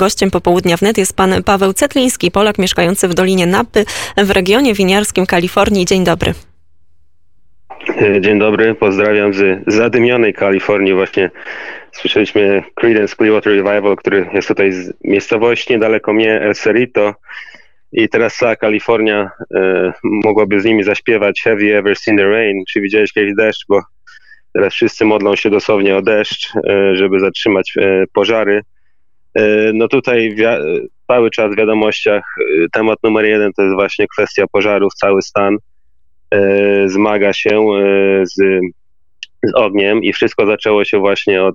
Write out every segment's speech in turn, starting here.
Gościem popołudnia wnet jest pan Paweł Cetliński, Polak mieszkający w Dolinie Napy w regionie winiarskim Kalifornii. Dzień dobry. Dzień dobry, pozdrawiam z zadymionej Kalifornii. Właśnie słyszeliśmy Creedence Clearwater Revival, który jest tutaj z miejscowości niedaleko mnie, El Cerrito. I teraz cała Kalifornia e, mogłaby z nimi zaśpiewać Have you ever seen the rain? Czy widziałeś kiedyś deszcz? Bo teraz wszyscy modlą się dosłownie o deszcz, e, żeby zatrzymać e, pożary. E, no tutaj cały czas w wiadomościach e, temat numer jeden to jest właśnie kwestia pożarów. Cały stan e, zmaga się z, z ogniem i wszystko zaczęło się właśnie od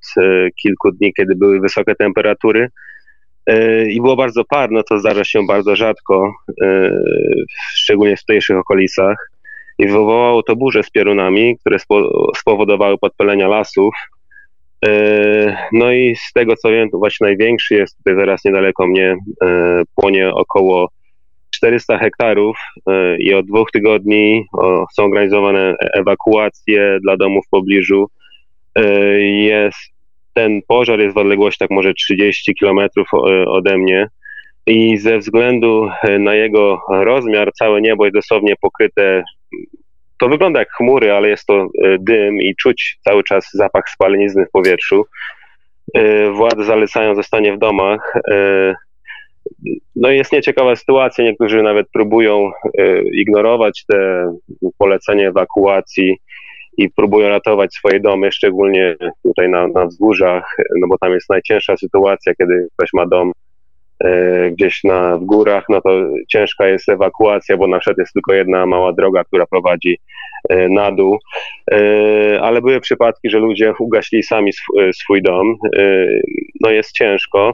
kilku dni, kiedy były wysokie temperatury i było bardzo parno, to zdarza się bardzo rzadko, szczególnie w tutejszych okolicach. I wywołało to burze z piorunami, które spowodowały podpalenia lasów, E, no i z tego co wiem, to właśnie największy jest tutaj zaraz niedaleko mnie, e, płonie około 400 hektarów e, i od dwóch tygodni są organizowane ewakuacje dla domów w pobliżu. Jest, ten pożar jest w odległości tak może 30 kilometrów ode mnie i ze względu na jego rozmiar całe niebo jest dosłownie pokryte to wygląda jak chmury, ale jest to e, dym i czuć cały czas zapach spalenizny w powietrzu. E, władze zalecają zostanie w domach. E, no i jest nieciekawa sytuacja. Niektórzy nawet próbują ignorować te polecenie ewakuacji i próbują ratować swoje domy, szczególnie tutaj na, na wzgórzach, no bo tam jest najcięższa sytuacja, kiedy ktoś ma dom gdzieś na, w górach, no to ciężka jest ewakuacja, bo na przykład jest tylko jedna mała droga, która prowadzi e, na dół, e, ale były przypadki, że ludzie ugaśli sami swój dom, no jest ciężko.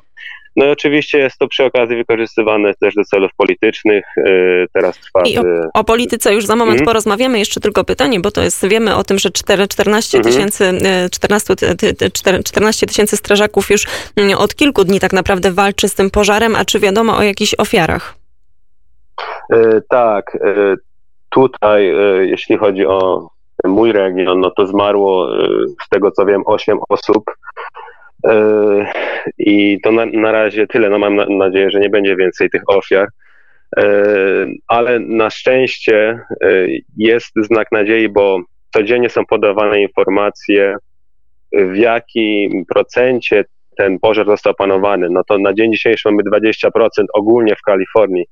No i oczywiście jest to przy okazji wykorzystywane też do celów politycznych. E, teraz trwa... I o, o polityce już za moment hmm? porozmawiamy. Jeszcze tylko pytanie, bo to jest, wiemy o tym, że 14 mhm. tysięcy 14, 14 tysięcy strażaków już mm, od kilku dni tak naprawdę walczy z tym pożarem, a czy wiadomo o jakichś ofiarach? E, tak. E, tutaj, jeśli chodzi o mój region, no to zmarło z tego co wiem 8 osób. E, I to na, na razie tyle. No mam na, nadzieję, że nie będzie więcej tych ofiar. E, ale na szczęście e, jest znak nadziei, bo codziennie są podawane informacje, w jakim procencie ten pożar został opanowany. No to na dzień dzisiejszy mamy 20% ogólnie w Kalifornii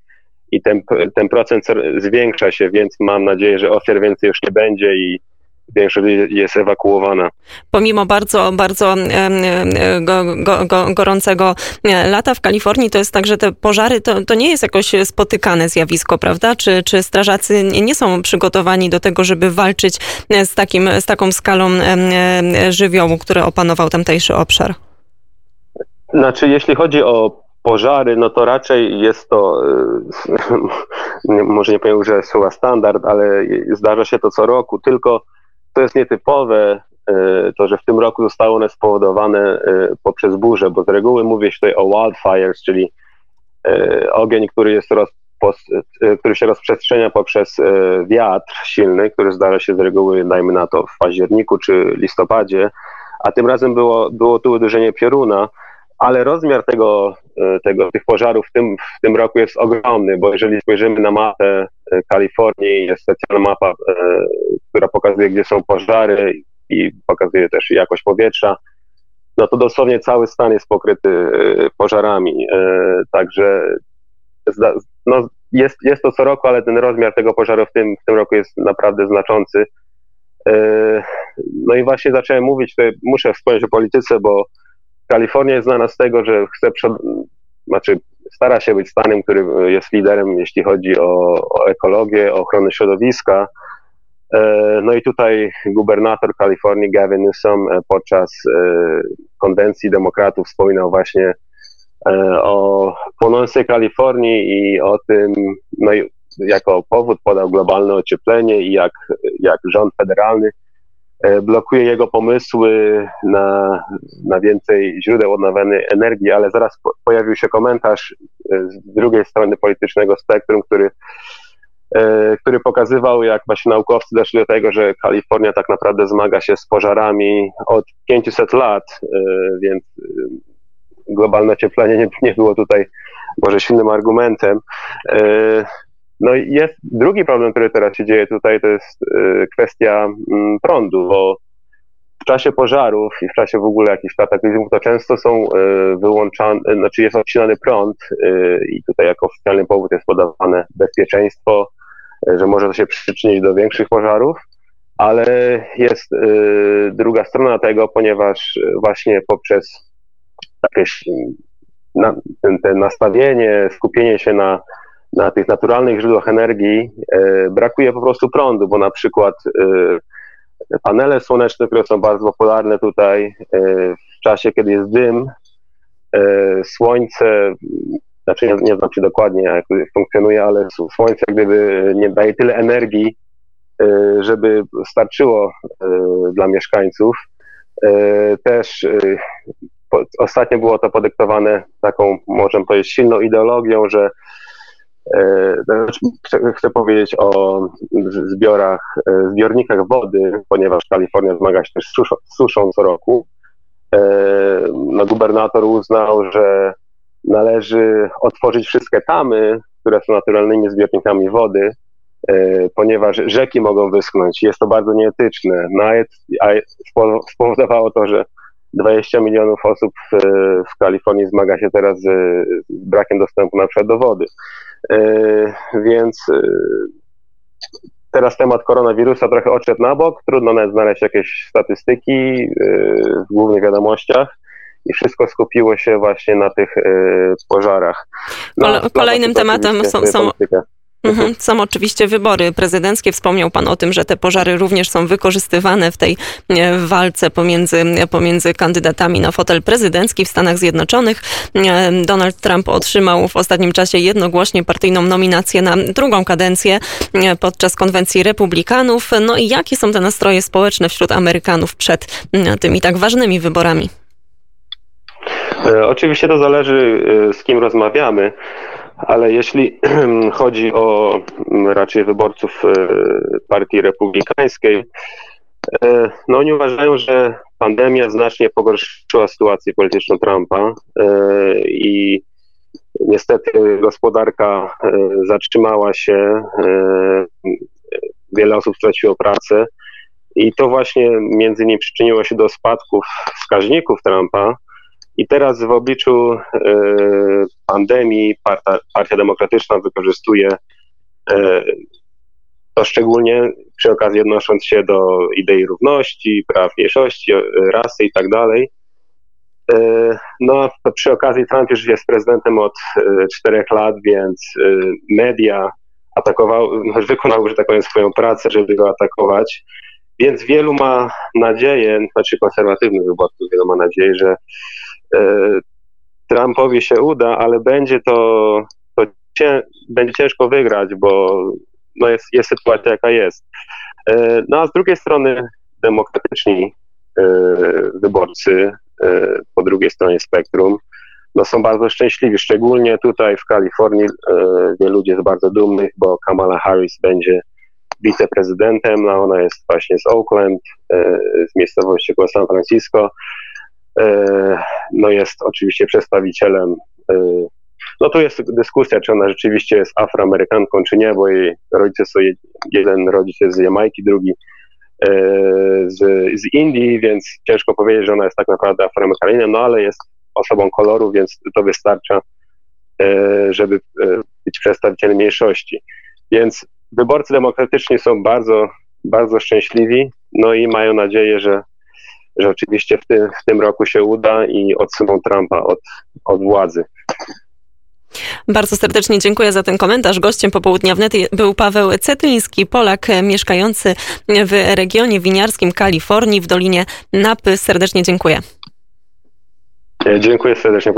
i ten, ten procent zwiększa się, więc mam nadzieję, że ofiar więcej już nie będzie i większość jest ewakuowana. Pomimo bardzo, bardzo go, go, go, gorącego e, lata w Kalifornii, to jest tak, że te pożary to, to nie jest jakoś spotykane zjawisko, prawda? Czy, czy strażacy nie są przygotowani do tego, żeby walczyć e, z, takim, z taką skalą żywiołu, który opanował tamtejszy obszar? Znaczy, jeśli chodzi o pożary, no to raczej jest to, e, może nie powiem, że słowa standard, ale zdarza się to co roku, tylko to jest nietypowe, e, to, że w tym roku zostały one spowodowane e, poprzez burzę, bo z reguły mówię tutaj o wildfires, czyli e, ogień, który jest roz, który się rozprzestrzenia poprzez wiatr silny, który zdarza się z reguły, dajmy na to, w październiku czy listopadzie, a tym razem było, było tu uderzenie pioruna, ale rozmiar tego, tego, tych pożarów w tym, w tym roku jest ogromny, bo jeżeli spojrzymy na mapę Kalifornii, jest specjalna mapa, która pokazuje, gdzie są pożary i pokazuje też jakość powietrza, no to dosłownie cały stan jest pokryty e, pożarami. E, także no, jest, jest to co roku, ale ten rozmiar tego pożaru w tym, w tym roku jest naprawdę znaczący. E, no i właśnie zacząłem mówić, tutaj muszę wspomnieć o polityce, bo Kalifornia jest znana z tego, że chce przed, znaczy stara się być stanem, który jest liderem, jeśli chodzi o, o ekologię, o ochronę środowiska. E, no i tutaj gubernator Kalifornii Gavin Newsom e, podczas e, konwencji demokratów wspominał właśnie o płonącej Kalifornii i o tym, no i jako powód podał globalne ocieplenie i jak, jak rząd federalny blokuje jego pomysły na, na więcej źródeł odnawialnej energii, ale zaraz pojawił się komentarz z drugiej strony politycznego spektrum, który E, który pokazywał, jak właśnie naukowcy doszli do tego, że Kalifornia tak naprawdę zmaga się z pożarami od 500 lat, e, więc globalne ocieplenie nie, nie było tutaj może silnym argumentem. No i jest drugi problem, który teraz się dzieje tutaj, to jest kwestia mm, prądu, bo w czasie pożarów i w czasie w ogóle jakichś kataklizmów to często są wyłączane, znaczy jest odcinany prąd i tutaj jako oficjalny powód jest podawane bezpieczeństwo, że może to się przyczynić do większych pożarów, ale jest y, druga strona tego, ponieważ właśnie poprzez jakieś na, te nastawienie, skupienie się na, na tych naturalnych źródłach energii, y, brakuje po prostu prądu, bo na przykład y, panele słoneczne, które są bardzo popularne tutaj, w czasie, kiedy jest dym, słońce znaczy nie, nie znam się dokładnie, jak funkcjonuje, ale Słońce gdyby nie daje tyle energii, e, żeby starczyło e, dla mieszkańców. E, też ostatnio było to podyktowane taką, możemy powiedzieć, silną ideologią, że chcę, chcę powiedzieć o zbiorach, zbiornikach wody, ponieważ Kalifornia zmaga się też z suszą, suszą co roku. No, gubernator uznał, że należy otworzyć wszystkie tamy, które są naturalnymi zbiornikami wody, e, ponieważ rzeki mogą wyschnąć. Jest to bardzo nieetyczne. No, a spowodowało to, że 20 milionów osób w, w Kalifornii zmaga się teraz z brakiem dostępu na przykład do wody. E, więc e, teraz temat koronawirusa trochę odszedł na bok. Trudno nawet znaleźć jakieś statystyki w głównych wiadomościach i wszystko skupiło się właśnie na tych pożarach. No, Kolejnym tematem są, są, Mhm. Są oczywiście wybory prezydenckie. Wspomniał Pan o tym, że te pożary również są wykorzystywane w tej e, walce pomiędzy, pomiędzy kandydatami na fotel prezydencki w Stanach Zjednoczonych. E, Donald Trump otrzymał w ostatnim czasie jednogłośnie partyjną nominację na drugą kadencję e, podczas konwencji republikanów. No i jakie są te nastroje społeczne wśród Amerykanów przed tymi tak ważnymi wyborami? Oczywiście to zależy, z kim rozmawiamy, ale jeśli chodzi o raczej wyborców e, Partii Republikańskiej, no oni uważają, że pandemia znacznie pogorszyła sytuację polityczną Trumpa i niestety gospodarka zatrzymała się, wiele osób straciło pracę i to właśnie między innymi przyczyniło się do spadków wskaźników Trumpa, i teraz w obliczu e, pandemii Partia, Demokratyczna wykorzystuje e, to szczególnie przy okazji odnosząc się do idei równości, praw mniejszości, rasy i tak dalej. E, no, przy okazji Trump już jest prezydentem od czterech lat, więc media atakował, wykonał, że tak powiem, swoją pracę, żeby go atakować. Więc wielu ma nadzieję, znaczy konserwatywnych wyborców, wielu ma nadzieję, że E, Trumpowi się uda, ale będzie to, to cię, będzie ciężko wygrać, bo no jest, jest sytuacja jaka jest. E, no a z drugiej strony demokratyczni e, wyborcy po drugiej stronie spektrum no są bardzo szczęśliwi, szczególnie tutaj w Kalifornii wielu ludzi jest bardzo dumnych, bo Kamala Harris będzie wiceprezydentem, no ona jest właśnie z Oakland, z miejscowości koło San Francisco, E, no jest oczywiście przedstawicielem. E, no tu jest dyskusja, czy ona rzeczywiście jest afroamerykanką, czy nie, bo jej rodzice są, jeden rodzic jest z Jamajki, drugi e, z, z Indii, więc ciężko powiedzieć, że ona jest tak naprawdę afroamerykaninem, no ale jest osobą koloru, więc to wystarcza, żeby być przedstawicielem mniejszości. Więc wyborcy demokratyczni są bardzo, bardzo szczęśliwi, no i mają nadzieję, że że oczywiście w tym, w tym roku się uda i odsuną Trumpa od, od władzy. Bardzo serdecznie dziękuję za ten komentarz. Gościem popołudnia wnet był Paweł Cetyński, Polak mieszkający w regionie winiarskim Kalifornii w Dolinie Napy. Serdecznie dziękuję. Dziękuję serdecznie.